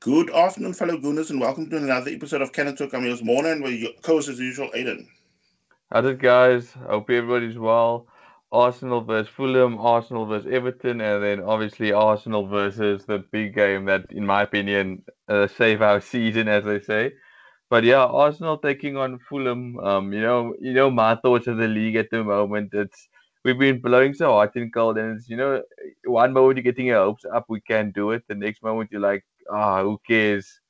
Good afternoon, fellow Gooners, and welcome to another episode of Cannon Talk. I'm and with your co-host as usual, Aiden. How's it, guys? Hope everybody's well. Arsenal versus Fulham, Arsenal versus Everton, and then obviously Arsenal versus the big game that, in my opinion, uh, save our season, as they say. But yeah, Arsenal taking on Fulham. Um, you know, you know my thoughts of the league at the moment. It's we've been blowing so hot and cold, and it's you know, one moment you're getting your hopes up, we can do it. The next moment you're like, ah, who cares?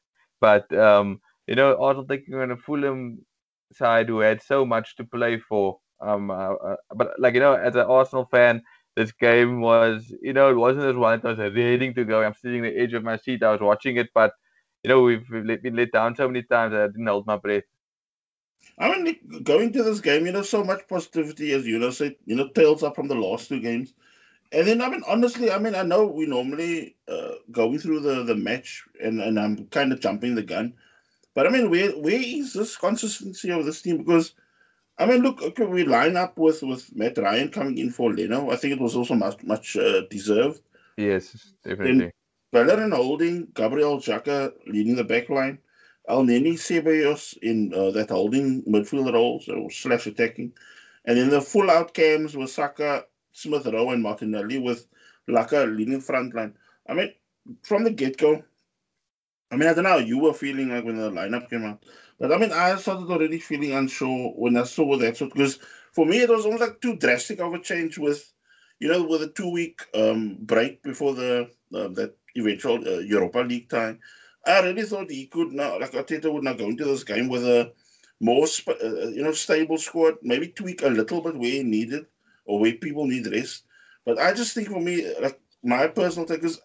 But um, you know, Arsenal thinking on a Fulham side who had so much to play for. Um, uh, uh, but like you know, as an Arsenal fan, this game was, you know, it wasn't as one that I was ready to go. I'm sitting the edge of my seat. I was watching it, but you know, we've, we've been let down so many times that I didn't hold my breath. I mean, going to this game, you know, so much positivity, as you know, say, you know, tails up from the last two games. And then, I mean, honestly, I mean, I know we normally uh, going through the, the match and, and I'm kind of jumping the gun. But I mean, where where is this consistency of this team? Because I mean, look, okay, we line up with with Matt Ryan coming in for Leno. I think it was also much much uh, deserved. Yes, definitely. Bellerin holding, Gabriel Xhaka leading the back line, Elneny Ceballos in uh, that holding midfield role, so slash attacking. And then the full out cams with Saka, Smith Rowe, and Martinelli with Laca leading front line. I mean, from the get go, I mean, I don't know how you were feeling like when the lineup came out. But I mean, I started already feeling unsure when I saw that. So, because for me, it was almost like too drastic of a change with, you know, with a two week um, break before the uh, that eventual uh, Europa League time. I really thought he could not, like Arteta would not go into this game with a more, sp- uh, uh, you know, stable squad, maybe tweak a little bit where he needed or where people need rest. But I just think for me, like my personal take is,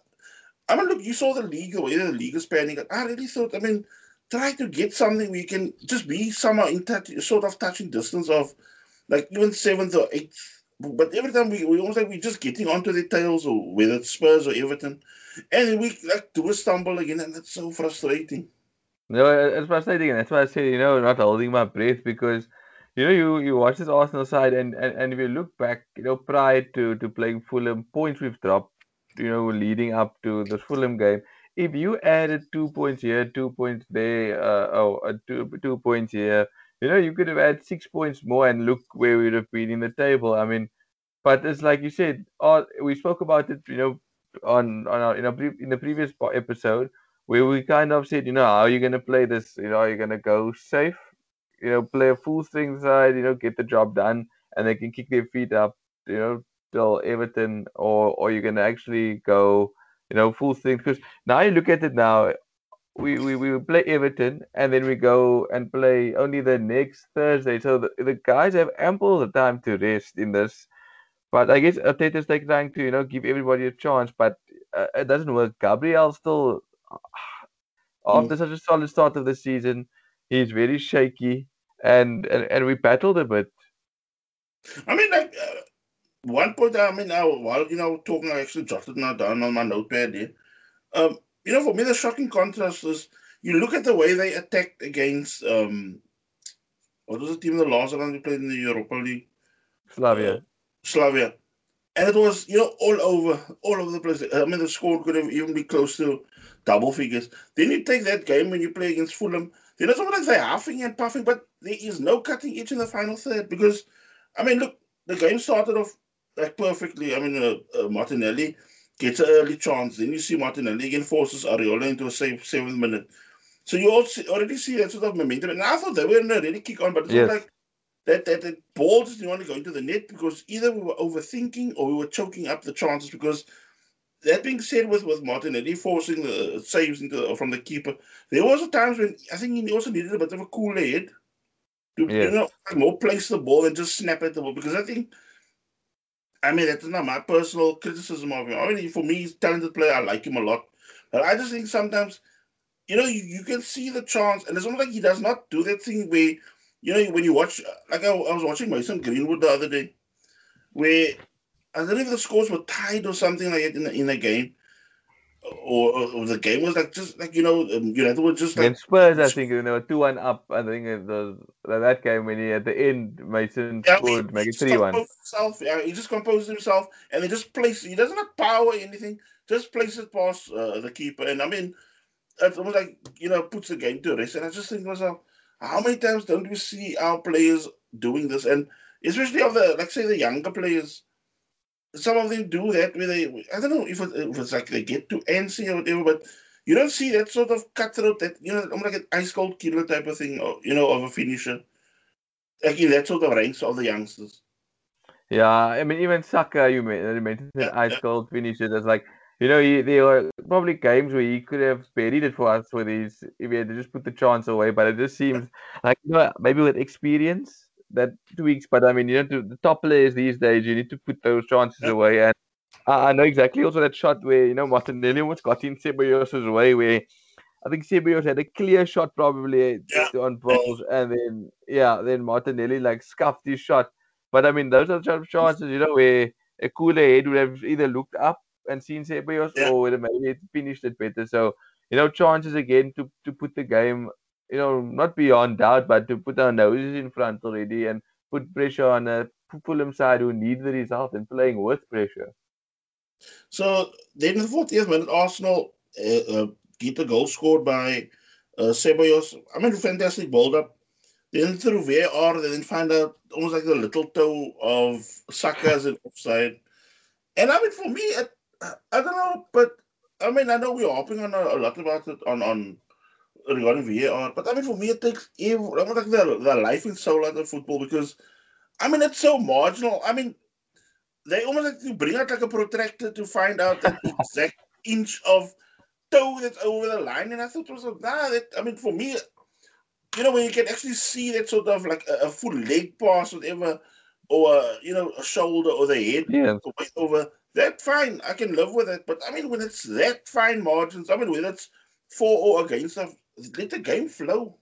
I mean, look, you saw the league, way the league is panning. I really thought, I mean, try to get something where you can just be somehow in touch, sort of touching distance of, like even seventh or eighth. But every time we, we almost like we're just getting onto the tails, or whether it's Spurs or Everton, and we like do a stumble again, and it's so frustrating. No, it's frustrating, and that's why I say you know not holding my breath because you know you you watch this Arsenal side, and and, and if you look back, you know prior to to playing Fulham, points we've dropped, you know leading up to the Fulham game. If you added two points here, two points there, uh, oh, uh, two two points here, you know you could have had six points more, and look where we'd have been in the table. I mean, but it's like you said, all, we spoke about it, you know, on on our, in a in the previous episode where we kind of said, you know, how are you going to play this? You know, are you going to go safe? You know, play a full string side. You know, get the job done, and they can kick their feet up. You know, till Everton, or or you're going to actually go, you know, full string. Because now you look at it now, we, we, we play Everton and then we go and play only the next Thursday. So the, the guys have ample time to rest in this but I guess Arteta's like trying to you know give everybody a chance, but uh, it doesn't work. Gabriel still after mm. such a solid start of the season, he's very shaky, and and, and we battled a bit. I mean, like uh, one point. I mean, I, while you know talking, I actually jotted now down on my notepad here. Um, you know, for me, the shocking contrast is you look at the way they attacked against um, what was the team the last round we played in the Europa League? Slavia. Uh, Slavia. And it was, you know, all over, all over the place. I mean, the score could have even be close to double figures. Then you take that game when you play against Fulham. Then it's almost like they're huffing and puffing, but there is no cutting edge in the final third because, I mean, look, the game started off like perfectly. I mean, uh, uh, Martinelli gets an early chance. Then you see Martinelli again forces Areola into a safe seventh minute. So you also already see that sort of momentum. And I thought they were in a really kick on, but it's yes. like that, that, that ball just didn't want to go into the net because either we were overthinking or we were choking up the chances. Because that being said, with with Martinelli forcing the uh, saves into uh, from the keeper, there was times when I think he also needed a bit of a cool head to yeah. you know more place the ball and just snap at the ball. Because I think, I mean, that's not my personal criticism of him. I mean, for me, he's a talented player. I like him a lot, but I just think sometimes. You know, you, you can see the chance, and it's almost like he does not do that thing where you know, when you watch, uh, like I, I was watching Mason Greenwood the other day, where I don't know if the scores were tied or something like that in the, in the game, or, or, the game was like just like you know, um, United were just like Against Spurs. I think they were two one up. I think it was that game when he at the end Mason yeah, scored, make it three one. Himself, yeah, he just composed himself and he just placed. He doesn't have power or anything. Just place it past uh, the keeper, and I mean it's almost like you know puts the game to rest. And I just think to myself, how many times don't we see our players doing this? And especially of the like say the younger players, some of them do that where they I don't know if, it, if it's like they get to NC or whatever, but you don't see that sort of cutthroat that you know almost like an ice cold killer type of thing, or, you know, of a finisher. Like in that sort of ranks of the youngsters. Yeah, I mean, even Saka, you mentioned yeah, ice cold yeah. It's like you know, he, there were probably games where he could have buried it for us with his if he had to just put the chance away. But it just seems like you know, maybe with experience that tweaks. But I mean, you know, to the top players these days, you need to put those chances away. And I, I know exactly also that shot where you know Martinelli almost got in Ceballos' way, where I think Ceballos had a clear shot probably yeah. on balls, and then yeah, then Martinelli like scuffed his shot. But I mean, those are the chances, you know, where a cooler head would have either looked up and seen Ceballos yeah. or maybe it finished it better. So, you know, chances again to, to put the game, you know, not beyond doubt, but to put our noses in front already and put pressure on a Fulham side who need the result and playing with pressure. So then in the 40th minute, Arsenal uh, uh, get the goal scored by uh. I mean, fantastic build up. Then through VAR, they then find out almost like the little toe of Saka as an offside. And I mean, for me, it, I don't know, but I mean, I know we're hopping on a, a lot about it on on regarding VAR, but I mean, for me, it takes every, like the, the life and soul out of football because, I mean, it's so marginal. I mean, they almost like to bring out like a protractor to find out that exact inch of toe that's over the line, and I thought it was like, nah. That I mean, for me, you know, when you can actually see that sort of like a, a full leg pass, whatever, or a, you know, a shoulder or the head yeah. over that fine. I can live with it. But I mean, when it's that fine margins, I mean, when it's for or against let the game flow.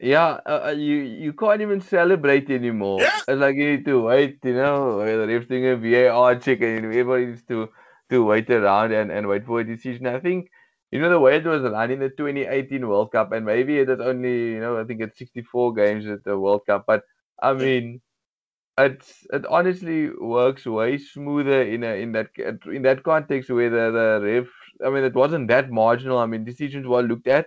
Yeah, uh, uh, you you can't even celebrate anymore. Yeah. It's like you need to wait, you know, the ref's doing a VAR check and everybody needs to, to wait around and, and wait for a decision. I think, you know, the way it was run in the 2018 World Cup, and maybe it is only, you know, I think it's 64 games at the World Cup, but I mean, it's it honestly works way smoother in a in that in that context where the, the ref I mean it wasn't that marginal. I mean decisions were looked at,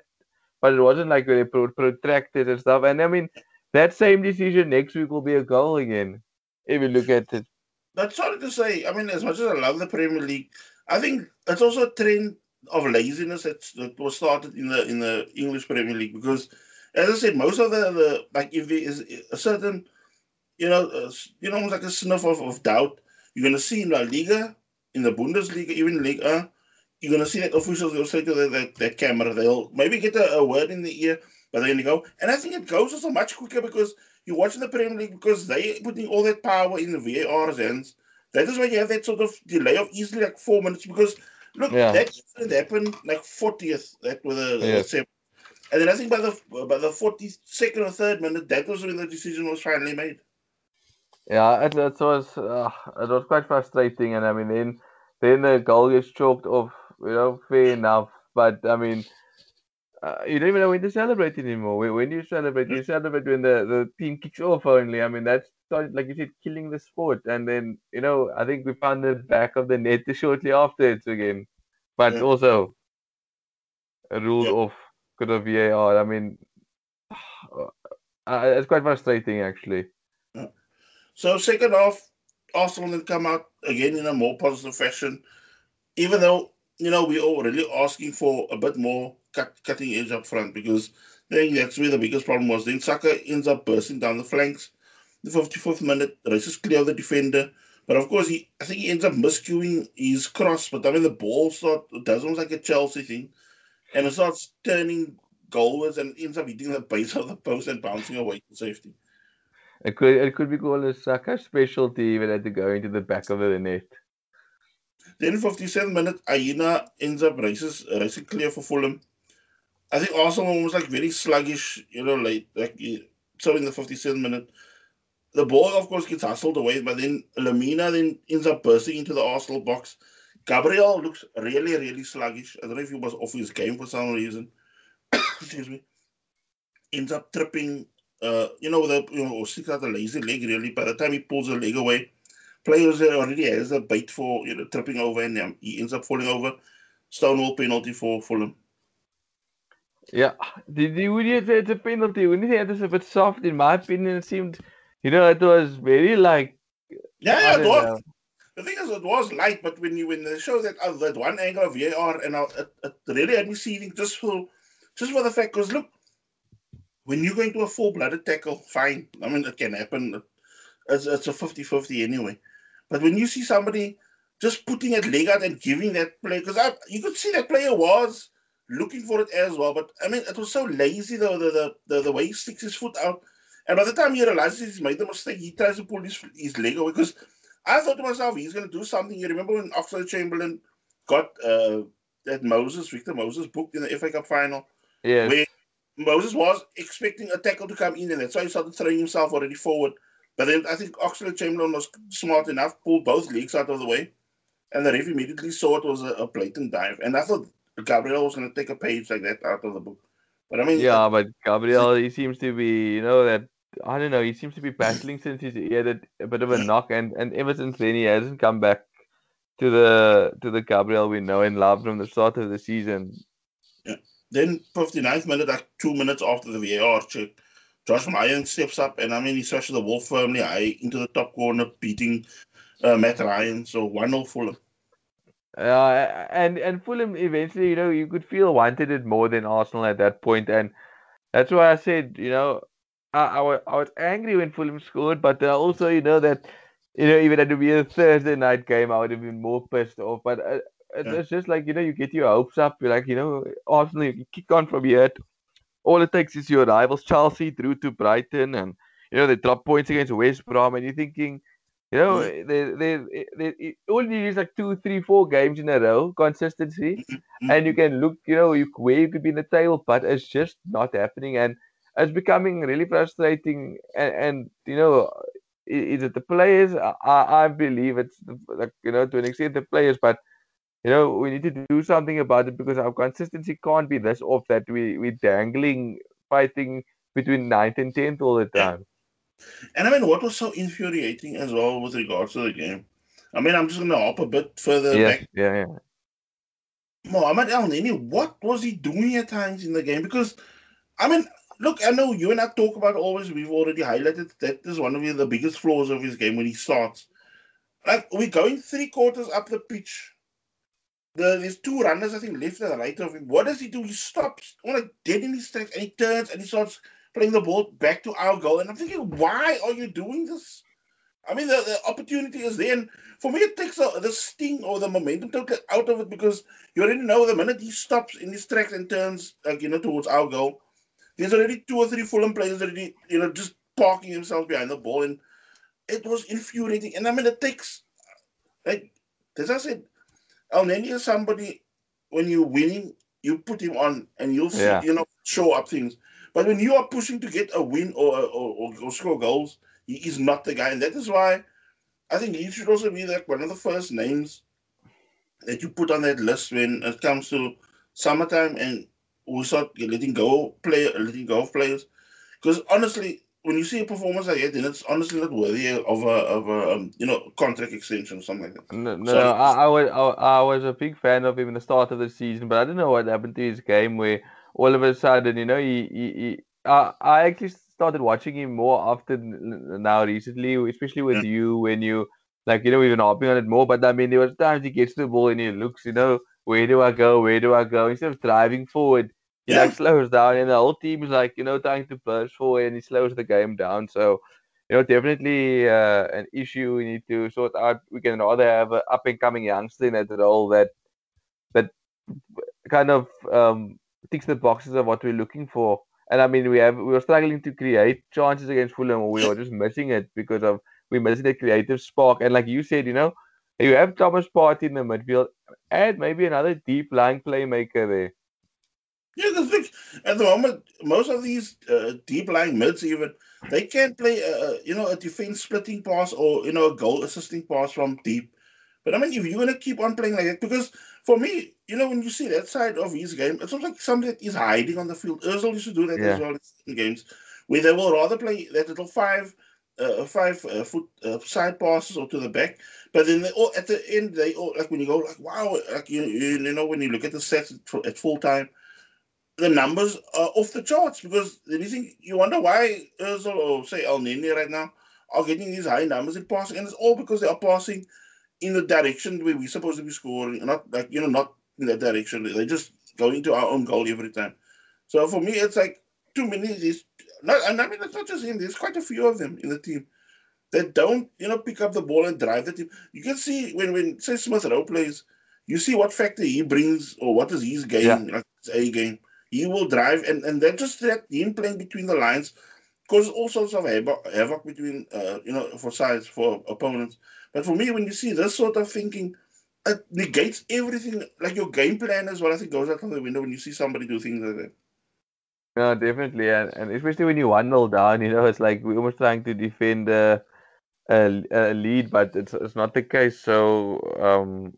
but it wasn't like they protracted and stuff. And I mean that same decision next week will be a goal again if you look at it. That's sorry to say. I mean, as much as I love the Premier League, I think it's also a trend of laziness that was started in the in the English Premier League because, as I said, most of the, the like if there is a certain you know, uh, you know, almost like a sniff of, of doubt. You're going to see in La Liga, in the Bundesliga, even Liga, you're going to see that officials will say to the, that, that camera, they'll maybe get a, a word in the ear, but then you go. And I think it goes also much quicker because you're watching the Premier League because they putting all that power in the VAR's hands. That is why you have that sort of delay of easily like four minutes because look, yeah. that happened like 40th, that with a, yeah. and then I think by the by the 42nd or third minute, that was when the decision was finally made. Yeah, it, it was uh, it was quite frustrating, and I mean, then then the goal gets choked off. You know, fair enough, but I mean, uh, you don't even know when to celebrate anymore. When, when you celebrate, you celebrate when the, the team kicks off only. I mean, that's like you said, killing the sport. And then you know, I think we found the back of the net shortly after it again, but yeah. also ruled yeah. off because of VAR. I mean, uh, it's quite frustrating actually. So second half, Arsenal then come out again in a more positive fashion, even though you know we're already asking for a bit more cut, cutting edge up front because I think that's where the biggest problem was. Then Saka ends up bursting down the flanks. The 55th minute, races clear of the defender. But of course, he I think he ends up miscuing his cross. But I mean, the ball start does almost like a Chelsea thing, and it starts turning goalwards and ends up hitting the base of the post and bouncing away to safety. It could it could be called a Saka specialty even had to go into the back of the net. Then 57 minute, Aina ends up races racing clear for Fulham. I think Arsenal was like very sluggish, you know, like like so in the 57 minute. The ball, of course, gets hustled away, but then Lamina then ends up bursting into the Arsenal box. Gabriel looks really, really sluggish. I don't know if he was off his game for some reason. Excuse me. Ends up tripping uh, you know, the you know, or sticks out a lazy leg really. By the time he pulls the leg away, players already has a bait for you know tripping over, and um, he ends up falling over. Stonewall penalty for Fulham. Yeah, would you say it's a penalty? Wouldn't you say it was a bit soft? In my opinion, it seemed, you know, it was very like. Yeah, yeah, it was. know. The thing is, it was light, but when you when they show that uh, that one angle of VAR, and uh, it, it really had me seething just for just for the fact, because look, when you go into a full blooded tackle, fine. I mean, it can happen. It's, it's a 50-50 anyway. But when you see somebody just putting that leg out and giving that play, because you could see that player was looking for it as well. But I mean, it was so lazy though the the, the, the way he sticks his foot out. And by the time he realizes he's made the mistake, he tries to pull his, his leg away. Because I thought to myself, he's going to do something. You remember when Oxlade-Chamberlain got uh, that Moses, Victor Moses, booked in the FA Cup final? Where Moses was expecting a tackle to come in, and that's why he started throwing himself already forward. But then I think Oxlade-Chamberlain was smart enough, pulled both legs out of the way, and the ref immediately saw it was a, a blatant dive. And I thought Gabriel was going to take a page like that out of the book. But I mean, Yeah, uh, but Gabriel, he seems to be, you know, that I don't know. He seems to be battling since he's he had a, a bit of a knock, and and ever since then he hasn't come back to the to the Gabriel we know and love from the start of the season. Then 59th minute, like two minutes after the VAR check, Josh Maja steps up and I mean he smashes the ball firmly high into the top corner, beating uh, Matt Ryan. So 1-0 Fulham. Uh, and and Fulham eventually, you know, you could feel wanted it more than Arsenal at that point, and that's why I said, you know, I, I, was, I was angry when Fulham scored, but also, you know, that you know, even had to be a Thursday night game, I would have been more pissed off. But uh, it- Yeah. it's just like you know, you get your hopes up. You're like, you know, Arsenal, you kick on from here. All it takes is your rivals Chelsea through to Brighton, and you know they drop points against West Brom, and you're thinking. You know, they, they, they, they, all you need is like two, three, four games in a row, consistency, mm-hmm. and you can look, you know, you, where you could be in the table, but it's just not happening, and it's becoming really frustrating. And, and you know, i- is it the players? I, I I believe it's the, like you know to an extent the players, but you know we need to do something about it because our consistency can't be this off that we we dangling, fighting between ninth and tenth all the time. And I mean, what was so infuriating as well with regards to the game? I mean, I'm just going to hop a bit further Yeah, back. yeah, yeah. Mohamed Elneny, what was he doing at times in the game? Because, I mean, look, I know you and I talk about always, we've already highlighted that is one of the biggest flaws of his game when he starts. Like, we're going three quarters up the pitch. The, there's two runners, I think, left and right of him. What does he do? He stops, like dead in his tracks, and he turns and he starts playing the ball back to our goal. And I'm thinking, why are you doing this? I mean, the, the opportunity is there. And for me, it takes the, sting or the momentum totally out of it because you already know the minute he stops in his tracks and turns, like, you know, towards our goal, there's already two or three Fulham players already, you know, just parking themselves behind the ball. And it was infuriating. And I mean, it takes, like, as I said, Elneny is somebody, when you're winning, you put him on and you'll see, Yeah. you know, show up things. But when you are pushing to get a win or, or, or, or score goals, he is not the guy. And that is why I think he should also be like one of the first names that you put on that list when it comes to summertime and we start letting go play letting go of players. Because honestly, when you see a performance like that, then it's honestly not worthy of a of a um, you know contract extension or something like that. No, no, no, I, I was I, I was a big fan of him in the start of the season, but I don't know what happened to his game where all of a sudden, you know, he, he, he I, I actually started watching him more often now recently, especially with you when you like, you know, we've been harping on it more. But I mean, there was times he gets the ball and he looks, you know, where do I go? Where do I go? Instead of driving forward, he Yeah. like slows down, and the whole team is like, you know, trying to push forward, and he slows the game down. So you know, definitely uh, an issue we need to sort out. We can rather have an up and coming youngster in that role that that kind of um, ticks the boxes of what we're looking for. And I mean, we have we were struggling to create chances against Fulham, or we were just missing it because of we missing the creative spark. And like you said, you know, you have Thomas Partey in the midfield, add maybe another deep lying playmaker there. Yeah, because look, at the moment, most of these uh, deep lying mids, even they can't play, uh, you know, a defense splitting pass or you know a goal assisting pass from deep. But I mean, if you're gonna keep on playing like that, because for me, you know, when you see that side of his game, it's almost like something that is hiding on the field. Özil used to do that Yeah. as well in games, where they will rather play that little five, uh, five uh, foot uh, side passes or to the back. But then they all at the end, they all like when you go like, wow, like you you, you know when you look at the sets at full time the numbers are off the charts because the reason you wonder why Özil uh, or say Elneny right now are getting these high numbers in passing, and it's all because they are passing in the direction where we're supposed to be scoring, not like you know, not in that direction. They're just going to our own goal every time. So for me, it's like too many of these. Not, and I mean, it's not just him. There's quite a few of them in the team that don't, you know, pick up the ball and drive the team. You can see when when say Smith Rowe plays, you see what factor he brings or what is his game, yeah. like his A game. He will drive, and and then just that him playing between the lines causes all sorts of havoc between, uh, you know, for sides for opponents. But for me, when you see this sort of thinking, it negates everything. Like your game plan as well. I think goes out of the window when you see somebody do things like that. No, definitely, and, and especially when you one down, you know, it's like we're almost trying to defend a, a, a lead, but it's it's not the case. So, um,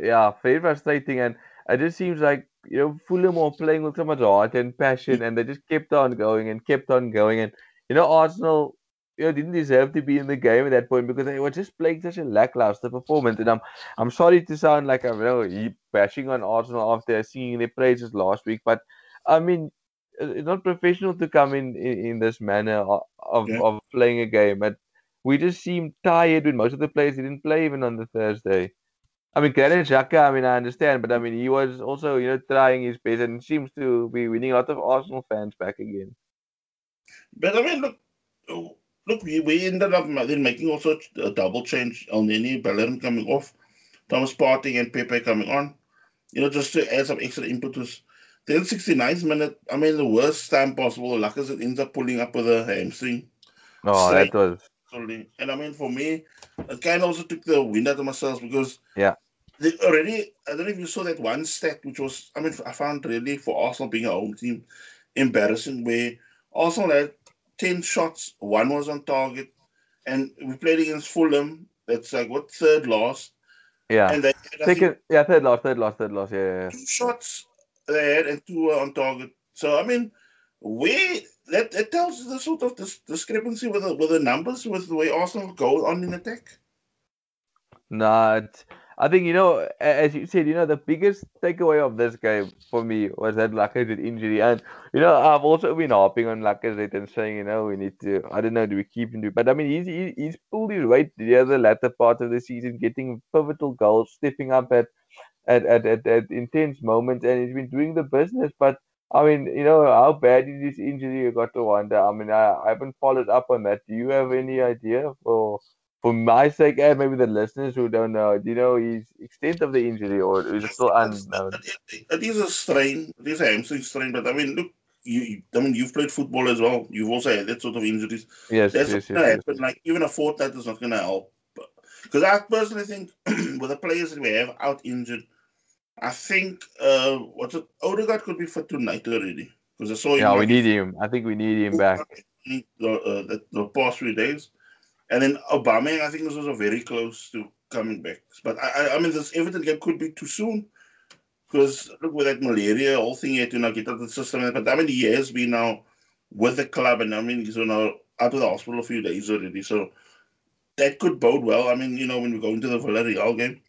yeah, very frustrating, and it just seems like you know Fulham are playing with so much heart and passion, and they just kept on going and kept on going, and you know Arsenal, you know, didn't deserve to be in the game at that point because they were just playing such a lackluster performance, and I'm I'm sorry to sound like I'm you know bashing on Arsenal after singing their praises last week, but I mean uh, it's not professional to come in in, in this manner of of, yeah. of playing a game, And we just seemed tired when most of the players didn't play even on the Thursday. I mean, Granit Xhaka, I mean, I understand, but I mean, he was also, you know, trying his best and seems to be winning a lot of Arsenal fans back again. But I mean, look, look, we, we ended up making also a double change. Elneny, Bellerin coming off, Thomas Partey and Pepe coming on, you know, just to add some extra impetus. Then 69th minute, I mean, the worst time possible, Lacazette ends up pulling up with a hamstring. Oh, that was and I mean, for me, it kind of also took the wind out of myself because yeah, they already. I don't know if you saw that one stat, which was I mean, I found really for Arsenal being a home team embarrassing, where Arsenal had ten shots, one was on target, and we played against Fulham. That's like what third last. Yeah. And they had, think, yeah, third last, third last, third last. Yeah, yeah, yeah. Two shots they had and two were on target. So I mean, we that, that tells the sort of dis- discrepancy with the, with the numbers with the way Arsenal go on in attack. Nah, I think you know, as you said, you know, the biggest takeaway of this game for me was that Lacazette injury, and you know, I've also been harping on Lacazette and saying, you know, we need to, I don't know, do we keep him? But I mean, he's he's pulled his weight the other latter part of the season, getting pivotal goals, stepping up at at, at, at, at intense moments, and he's been doing the business, but I mean, you know, how bad is this injury? You got to wonder. I mean, I, I haven't followed up on that. Do you have any idea for for my sake and maybe the listeners who don't know? Do you know his extent of the injury, or is it still unknown? It is a strain. It is a hamstring strain. But I mean, look, you. I mean, you've played football as well. You've also had that sort of injuries. Yes, That's yes, yes, yes. Like even a fortnight is not going to help. Because I personally think with the players that we have out injured I think uh, what's it? Odegaard could be for tonight already because I saw him. Yeah, we need him. I think we need him back. The, uh, the, the past three days, and then Auba, I think was also very close to coming back. But I, I, mean, this Everton game could be too soon because look with that malaria whole thing, he had to now get out of the system. But I mean, he has been now with the club, and I mean, he's now out of the hospital a few days already. So that could bode well. I mean, you know, when we go into the Villarreal game.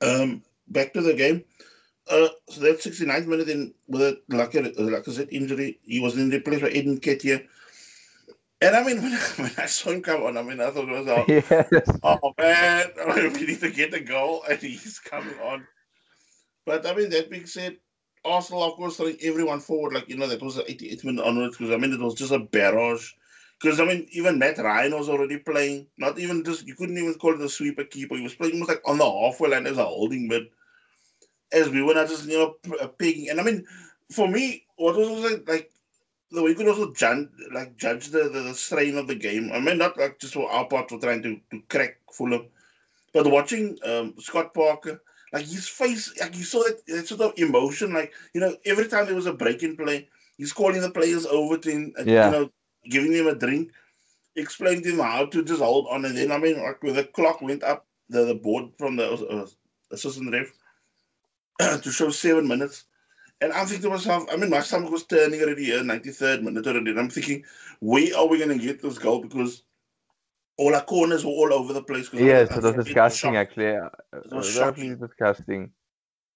Um, back to the game. Uh, so that 69th minute in with a Lacazette injury, he was in replaced by Eddie Nketiah. And I mean, when I, when I, saw him come on, I mean, I thought it was, oh, yes. oh man, I mean, we need to get a goal, and he's coming on. But I mean, that being said, Arsenal, of course, throwing everyone forward, like, you know, that was the 88th minute onwards, because I mean, it was just a barrage. Because I mean, even Matt Ryan was already playing. Not even just you couldn't even call it a sweeper keeper. He was playing almost like on the halfway line as a holding mid. As we were not just you know uh, pegging. And I mean, for me, what was like, like the way you could also judge like judge the, the, the, strain of the game. I mean, not like just for our part for trying to, to crack Fulham, but watching um, Scott Parker, like his face, like you saw that, that sort of emotion. Like you know, every time there was a break in play, he's calling the players over to him. Yeah. You know, giving him a drink, explained to him how to just hold on. And then, I mean, like when the clock went up, the, the board from the uh, assistant ref to show seven minutes. And I'm thinking to myself, I mean, my stomach was turning already here, 93rd minute already. And I'm thinking, where are we going to get this goal? Because all our corners were all over the place. Yes, I, it was disgusting, actually. It was, shocking. disgusting.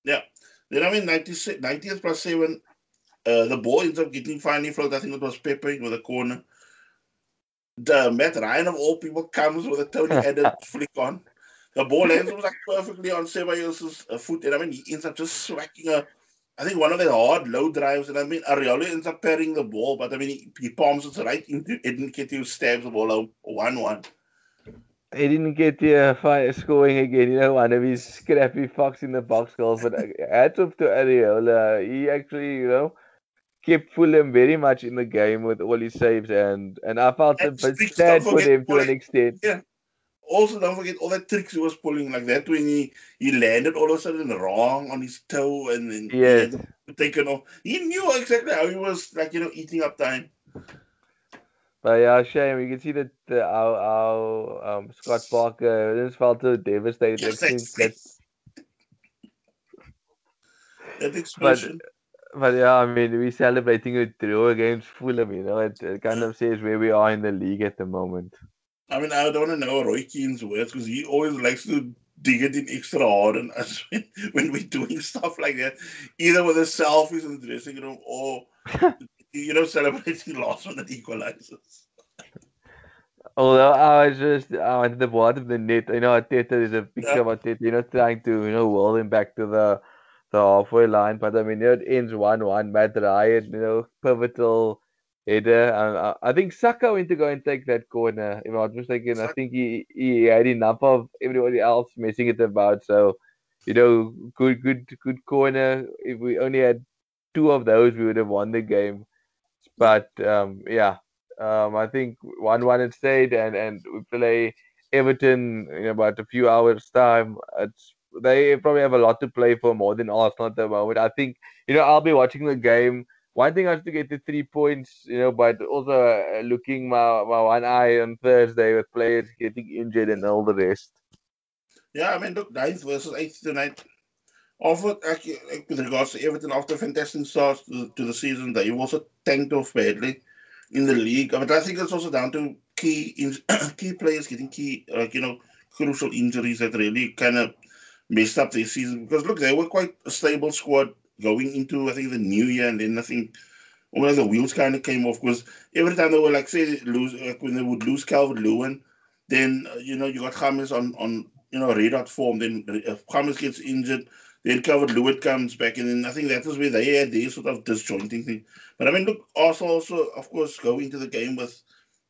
Yeah. Then I mean, 90th plus 7, uh, the ball ends up getting finally floated. I think it was Pepe with a corner. The Matt Ryan of all people comes with a Tony Adams flick on. The ball ends up like perfectly on Ceballos' foot, and I mean he ends up just swacking a. I think one of the hard low drives, and I mean Areola ends up parrying the ball, but I mean he, he palms it right into Edin Edenketiah, stabs the ball out one one. He didn't get the uh, scoring again. You know, one of his scrappy fox in the box goals. But uh, hats off to Areola. He actually, you know, kept Fulham very much in the game with all his saves, and and I felt and a bit sad for them to an extent. Yeah, also don't forget all the tricks he was pulling like that when he, he landed all of a sudden wrong on his toe and then yeah taken off. He knew exactly how he was like you know eating up time. But yeah, shame. You can see that the, our, our um, Scott Parker just felt so devastated. Yes, that's, that expression. But, but yeah, I mean, we're celebrating a draw against Fulham. You know, it, it kind of says where we are in the league at the moment. I mean, I don't want to know Roy Keane's words because he always likes to dig it in extra hard on us when, when we're doing stuff like that, either with the selfies in the dressing room or, you know, celebrating loss when it equalizes. Although I was just I went to the bottom of the net, you know, Arteta is a picture yeah. of Arteta, you know, trying to, you know, whirl him back to the the halfway line. But I mean, it ends 1 1. Matt Ryan, you know, pivotal header. Uh, I think Saka went to go and take that corner. If I'm not mistaken, I think he, he had enough of everybody else messing it about. So, you know, good, good, good corner. If we only had two of those, we would have won the game. But um, yeah, um, I think one-one it stayed, and and we play Everton in about a few hours' time. It's they probably have a lot to play for more than Arsenal at the moment. I think you know I'll be watching the game one thing I have to get the three points, you know, but also uh, looking my, my one eye on Thursday with players getting injured and all the rest. Yeah, I mean, look, ninth versus eighth tonight. Offered with regards to Everton after a fantastic start to, to the season, they also tanked off badly in the league. I mean, I think it's also down to key in, key players getting key, like you know, crucial injuries that really kind of messed up their season. Because look, they were quite a stable squad going into I think the new year, and then I think almost the wheels kind of came off because every time they were like say lose like when they would lose Calvert Lewin, then uh, you know you got James on on you know red hot form. Then if James gets injured, then Calvert Lewin comes back, and then I think that was where they had their sort of disjointing thing. But I mean, look, Arsenal also of course go into the game with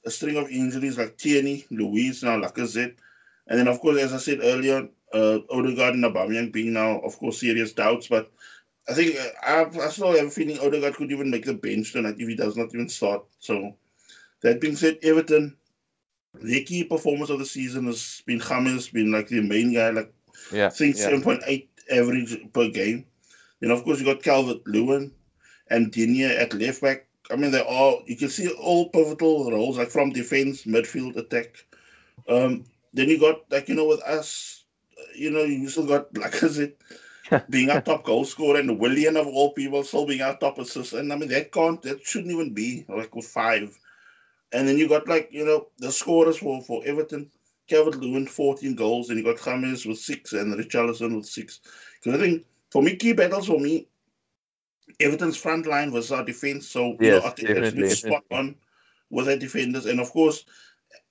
a string of injuries like Tierney, Luiz, now Lacazette, and then of course as I said earlier, uh, Odegaard and Aubameyang being now of course serious doubts, but I think uh, I, I still have a feeling Odegaard could even make the bench tonight if he does not even start. So, that being said, Everton, their key performance of the season has been James, been like the main guy, like yeah, I think yeah. 7.8 average per game. Then, of course, you got Calvert Lewin and Digne at left back. I mean, they are, you can see all pivotal roles, like from defense, midfield, attack. Um, then you got, like, you know, with us, you know, you still got, like I said, being our top goal scorer and Willian of all people still being our top assist. And I mean that can't that shouldn't even be like with five. And then you got like, you know, the scorers for, for Everton, Calvert Lewin, 14 goals, and you got James with six and Richarlison with six. Because I think for me, key battles for me, Everton's front line was our defense. So yes, you know, I think that's spot on with our defenders. And of course,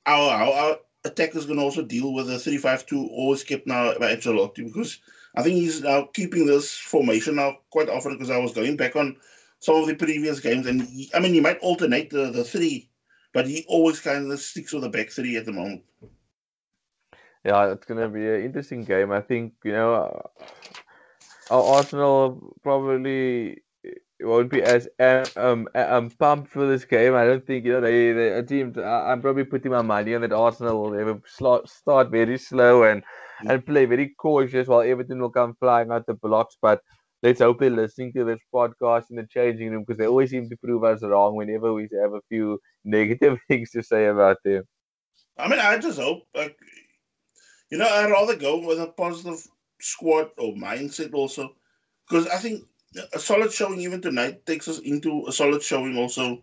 our our, our attackers can also deal with the 3-5-2 always kept now by Ancelotti because I think he's now keeping this formation now quite often because I was going back on some of the previous games, and he, I mean, he might alternate the, the three, but he always kind of sticks with the back three at the moment. Yeah, it's going to be an interesting game. I think, you know, uh, Arsenal probably won't be as um, um pumped for this game. I don't think you know they they a team. I'm probably putting my money on that Arsenal will start very slow and and play very cautious while Everton will come flying out the blocks. But let's hope they're listening to this podcast in the changing room because they always seem to prove us wrong whenever we have a few negative things to say about them. I mean, I just hope, like, you know, I'd rather go with a positive squad or mindset also because I think a solid showing even tonight takes us into a solid showing also,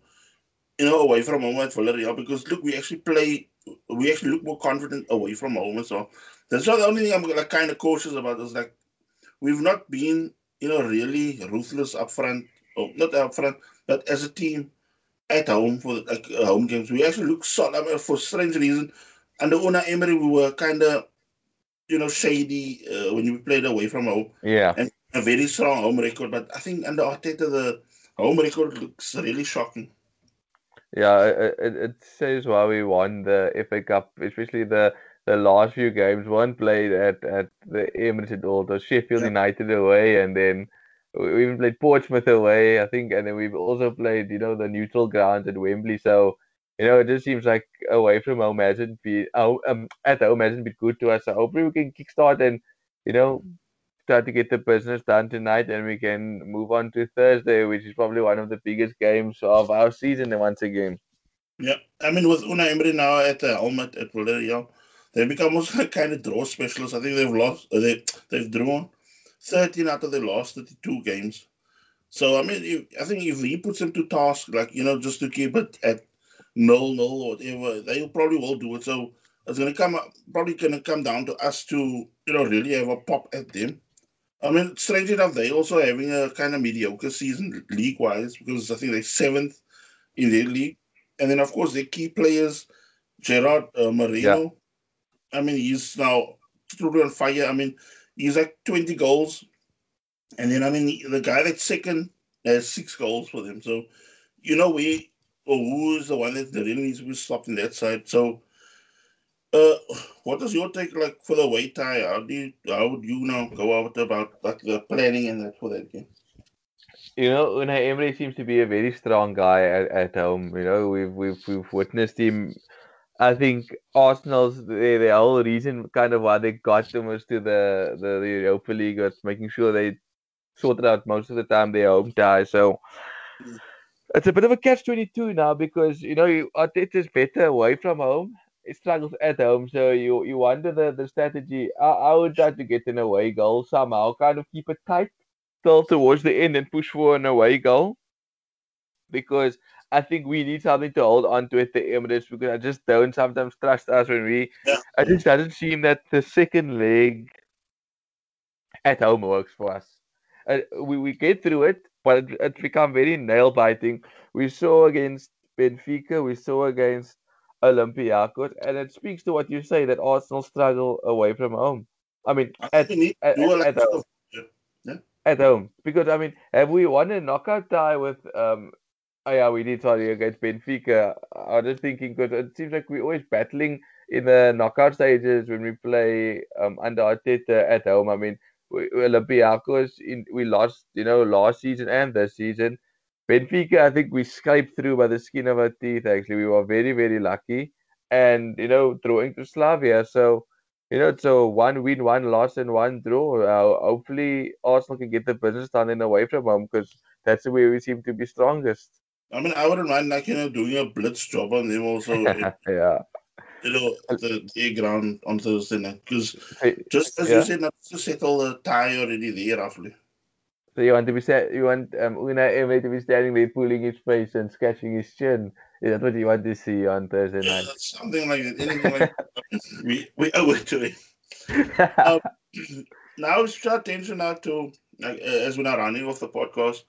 you know, away from home at Villarreal because look, we actually play, we actually look more confident away from home. So that's not the only thing I'm like kind of cautious about is like we've not been, you know, really ruthless up front oh, not up front, but as a team at home for like uh, home games, we actually look solid. I mean, for strange reason, under Unai Emery, we were kind of, you know, shady uh, when we played away from home. Yeah. And a very strong home record, but I think under Arteta, the home record looks really shocking. Yeah, it, it says why we won the FA Cup, especially the the last few games weren't played at, at the Emirates at all. It Sheffield yeah. United away, and then we even played Portsmouth away, I think, and then we've also played, you know, the neutral grounds at Wembley. So, you know, it just seems like away from home hasn't been, oh, um, at home hasn't been good to us. So hopefully we can kickstart and, you know, try to get the business done tonight, and we can move on to Thursday, which is probably one of the biggest games of our season once again. Yeah, I mean, with Unai Emery now at the helm at, Villarreal, they've become almost a kind of draw specialists. I think they've lost, uh, they, they've drawn 13 out of their last 32 games. So, I mean, if, I think if he puts them to task, like, you know, just to keep it at null, null, or whatever, they probably will do it. So, it's going to come, up, probably going to come down to us to, you know, really have a pop at them. I mean, strange enough, they also having a kind of mediocre season league wise because I think they're seventh in their league. And then, of course, their key players, Gerard uh, Moreno. Yeah. I mean, he's now truly on fire. I mean, he's like 20 goals. And then, I mean, the guy that's second has six goals for them. So, you know, we, or who is the one that really needs to be stopped in that side. So, uh, what is your take like for the weight tie? How do you, how would you now go out about like the planning and that for that game? You know, Unai Emery seems to be a very strong guy at, at home. You know, we've we've we've witnessed him. I think Arsenal's the, the whole reason kind of why they got them was to the, the, the Europa League was making sure they sorted out most of the time their home ties. So mm. it's a bit of a catch twenty two now because you know Arteta's better away from home struggles at home. So you you wonder the, the strategy. I, I would try to get an away goal somehow, kind of keep it tight till towards the end and push for an away goal. Because I think we need something to hold on to at the Emirates because I just don't sometimes trust us when we. Yeah. It just doesn't seem that the second leg at home works for us. Uh, we, we get through it, but it, it's become very nail biting. We saw against Benfica, we saw against Olympiacos, and it speaks to what you say that Arsenal struggle away from home. I mean, at, at, at, home. Yeah. At home, because I mean, have we won a knockout tie with? um Oh yeah, we did sorry against Benfica. I was just thinking because it seems like we're always battling in the knockout stages when we play um under Arteta at home. I mean, Olympiacos in we lost, you know, last season and this season. Benfica, I think we scraped through by the skin of our teeth. Actually, we were very, very lucky, and you know, throwing to Slavia. So, you know, so one win, one loss, and one draw. Uh, hopefully, Arsenal can get the business done and away from home because that's the way we seem to be strongest. I mean, I wouldn't mind like you know doing a blitz job on them also. yeah. You know, the air ground on Thursday night because just as yeah. you said, not to settle the tie already there roughly. So you want to be set, you want um, Unai Emery to be standing there pulling his face and scratching his chin. Is that what you want to see on Thursday night? Yeah, something like that. Anything like that. We we owe it to him. um, now it's our attention now to like, uh, as we're now running off the podcast.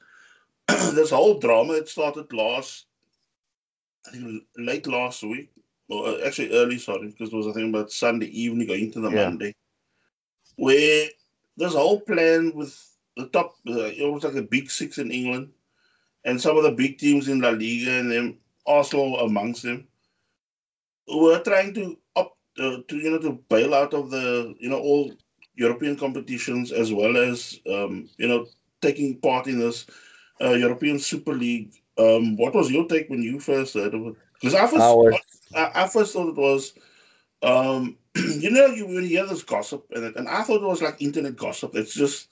this whole drama that started last, I think late last week, or uh, actually early, sorry, because it was I think about Sunday evening going into the yeah. Monday, where this whole plan with the top, uh, almost like the big six in England, and some of the big teams in La Liga, and then Arsenal amongst them, were trying to up uh, to you know to bail out of the you know all European competitions as well as um, you know taking part in this uh, European Super League. Um, what was your take when you first heard of it? Because I first, I, I first thought it was um, you know, you, you hear this gossip, and, and I thought it was like internet gossip. It's just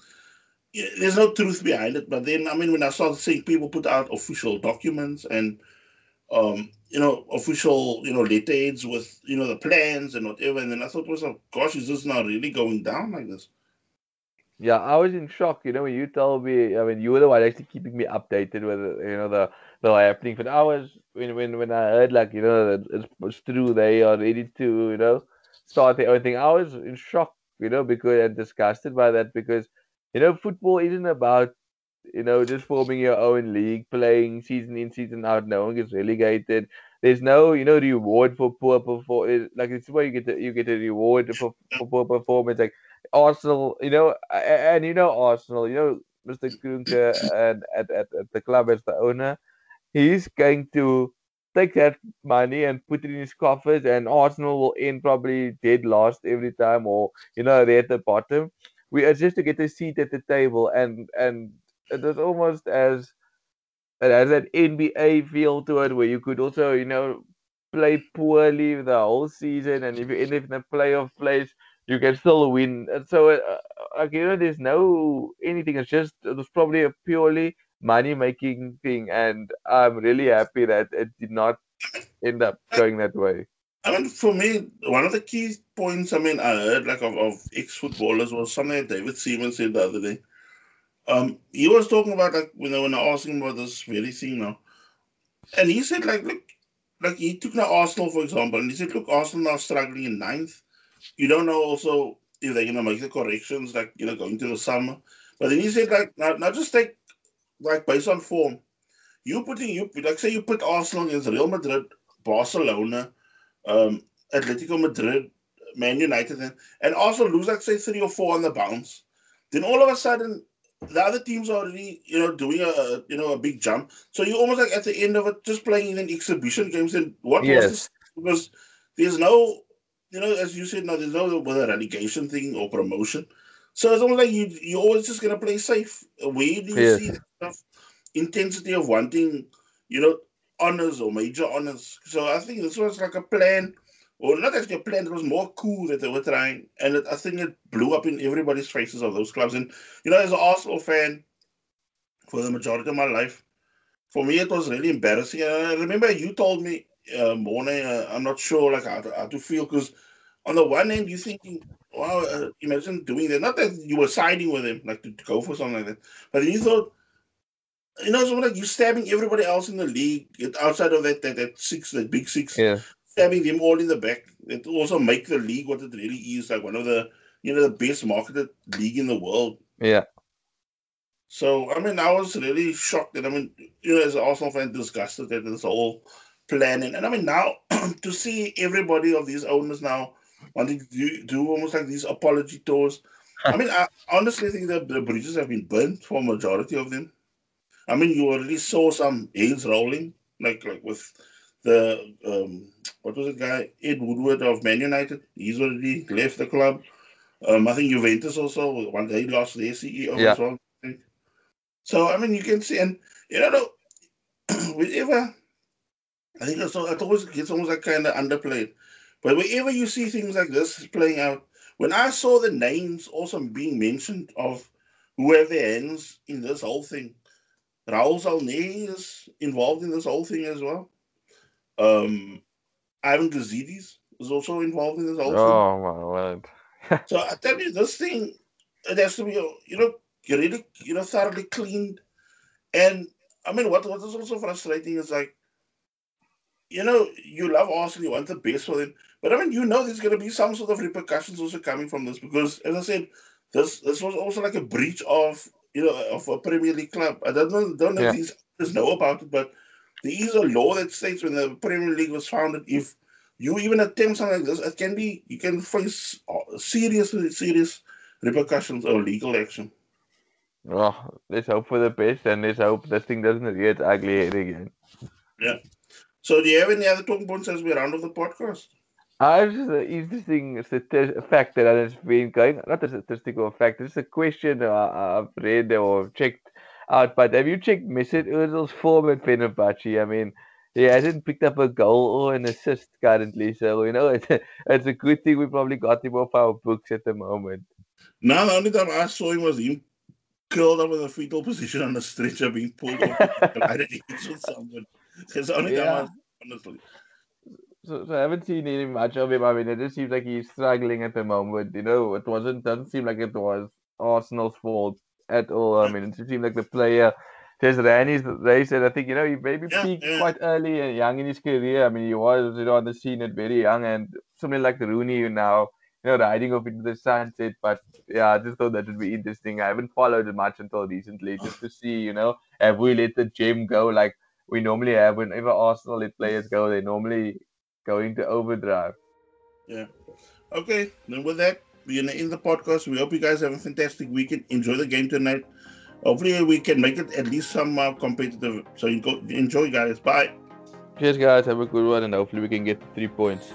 there's no truth behind it. But then, I mean, when I started seeing people put out official documents and, um, you know, official, you know, letterheads with, you know, the plans and whatever, and then I thought, was, oh, gosh, is this not really going down like this? Yeah, I was in shock. You know, when you told me, I mean, you were the one actually keeping me updated with, you know, the the happening. But I was when when when I heard like, you know, that it's, it's true they are ready to, you know, start the own thing. I was in shock, you know, because and disgusted by that because you know, football isn't about you know, just forming your own league, playing season in, season out. No one gets relegated. There's no, you know, reward for poor performance. Like it's where you get the, you get a reward for, for poor performance. Like Arsenal, you know, and you know Arsenal, you know, Mr. Kroenke and at, at, at the club as the owner, he's going to take that money and put it in his coffers, and Arsenal will end probably dead last every time, or you know, they're at the bottom. We are just to get a seat at the table, and and it is almost as it has that NBA feel to it, where you could also, you know, play poorly the whole season, and if you end up in a playoff place, you can still win. And so, uh, like you know, there's no anything. It's just it was probably a purely money making thing, and I'm really happy that it did not end up going that way. I mean, for me, one of the key points I mean I heard like of, of ex footballers was something that David Seaman said the other day. Um, he was talking about like you know when I asked him about this very thing now, and he said like look, like he took now Arsenal for example, and he said look, Arsenal now struggling in ninth. You don't know also if they're gonna make the corrections like you know going to the summer. But then he said like now, now just take like based on form, you putting you like say you put Arsenal against Real Madrid, Barcelona, um, Atletico Madrid, Man United, and, and also lose like say three or four on the bounce. Then all of a sudden the other teams are already, you know, doing a you know a big jump. So you almost like at the end of it, just playing in an exhibition games. And what yes. was this? Because there's no, you know, as you said, no, there's no whether relegation thing or promotion. So it's almost like you you're always just gonna play safe. Where do you yes. see that stuff? Intensity of wanting, you know, honors or major honors. So I think this was like a plan or not actually a plan. It was more cool that they were trying, and it, I think it blew up in everybody's faces of those clubs. And you know, as an Arsenal fan, for the majority of my life, for me it was really embarrassing. And I remember you told me, uh, morning, uh, I'm not sure like how to, how to feel because on the one hand you're thinking, wow, uh, imagine doing that. Not that you were siding with him, like to, to go for something like that, but you thought you know, something like you stabbing everybody else in the league outside of that that, that six, that big six. Yeah stabbing them all in the back. It also make the league what it really is, like one of the you know the best marketed league in the world. Yeah. So I mean, I was really shocked, and I mean, you know, as an Arsenal fan, disgusted at this whole planning. And I mean, now to see everybody of these owners now wanting to do, do almost like these apology tours. I mean, I honestly think that the bridges have been burnt for a majority of them. I mean, you already saw some heads rolling, like like with the um, what was the guy Ed Woodward of Man United? He's already left the club. Um, I think Juventus also one day lost their CEO yeah. as well. I so I mean, you can see, and you know, whenever I think it's, it always gets almost like kind of underplayed, but whenever you see things like this playing out, when I saw the names also being mentioned of who have their hands in this whole thing, Raul Sanllehi is involved in this whole thing as well. Um, Ivan Gazidis is also involved in this whole oh, thing. my word. so I tell you, this thing, it has to be, you know, really, you know, thoroughly cleaned. And I mean, what, what is also frustrating is like, you know, you love Arsenal, you want the best for them. But I mean, you know, there's going to be some sort of repercussions also coming from this because, as I said, this this was also like a breach of, you know, of a Premier League club. I don't know, don't know yeah. if these others know about it, but there is a law that states when the Premier League was founded, if you even attempt something like this, it can be you can face uh, serious, serious repercussions or legal action. Well, let's hope for the best, and let's hope this thing doesn't get ugly again. Yeah. So, do you have any other talking points as we round off the podcast? I just an interesting fact that I've been going, not a statistical fact, it's a question I've read or checked out. But have you checked Mesut Ozil's form at Fenerbahce? I mean, he hasn't picked up a goal or an assist currently, so you know it's a, it's a good thing we probably got him off our books at the moment. No, the only time I saw him was him curled up in a fetal position on a stretcher being pulled off with someone. It's the only yeah. time I honestly. So, so I haven't seen any much of him. I mean, it just seems like he's struggling at the moment. You know, it wasn't doesn't seem like it was Arsenal's fault at all. I mean, it just seemed like the player just ran his race, and I think you know he maybe yeah, peaked yeah. quite early and young in his career. I mean, he was you know on the scene at very young, and something like the Rooney now you know, riding off into the sunset. But yeah, I just thought that would be interesting. I haven't followed it much until recently, just to see, you know, have we let the gem go like we normally have whenever Arsenal let players go, they normally go into overdrive. Yeah. Okay, then with that, we're gonna end the podcast. We hope you guys have a fantastic weekend. Enjoy the game tonight. Hopefully, we can make it at least somehow uh, competitive. So you go enjoy, guys. Bye. Cheers, guys. Have a good one, and hopefully we can get three points.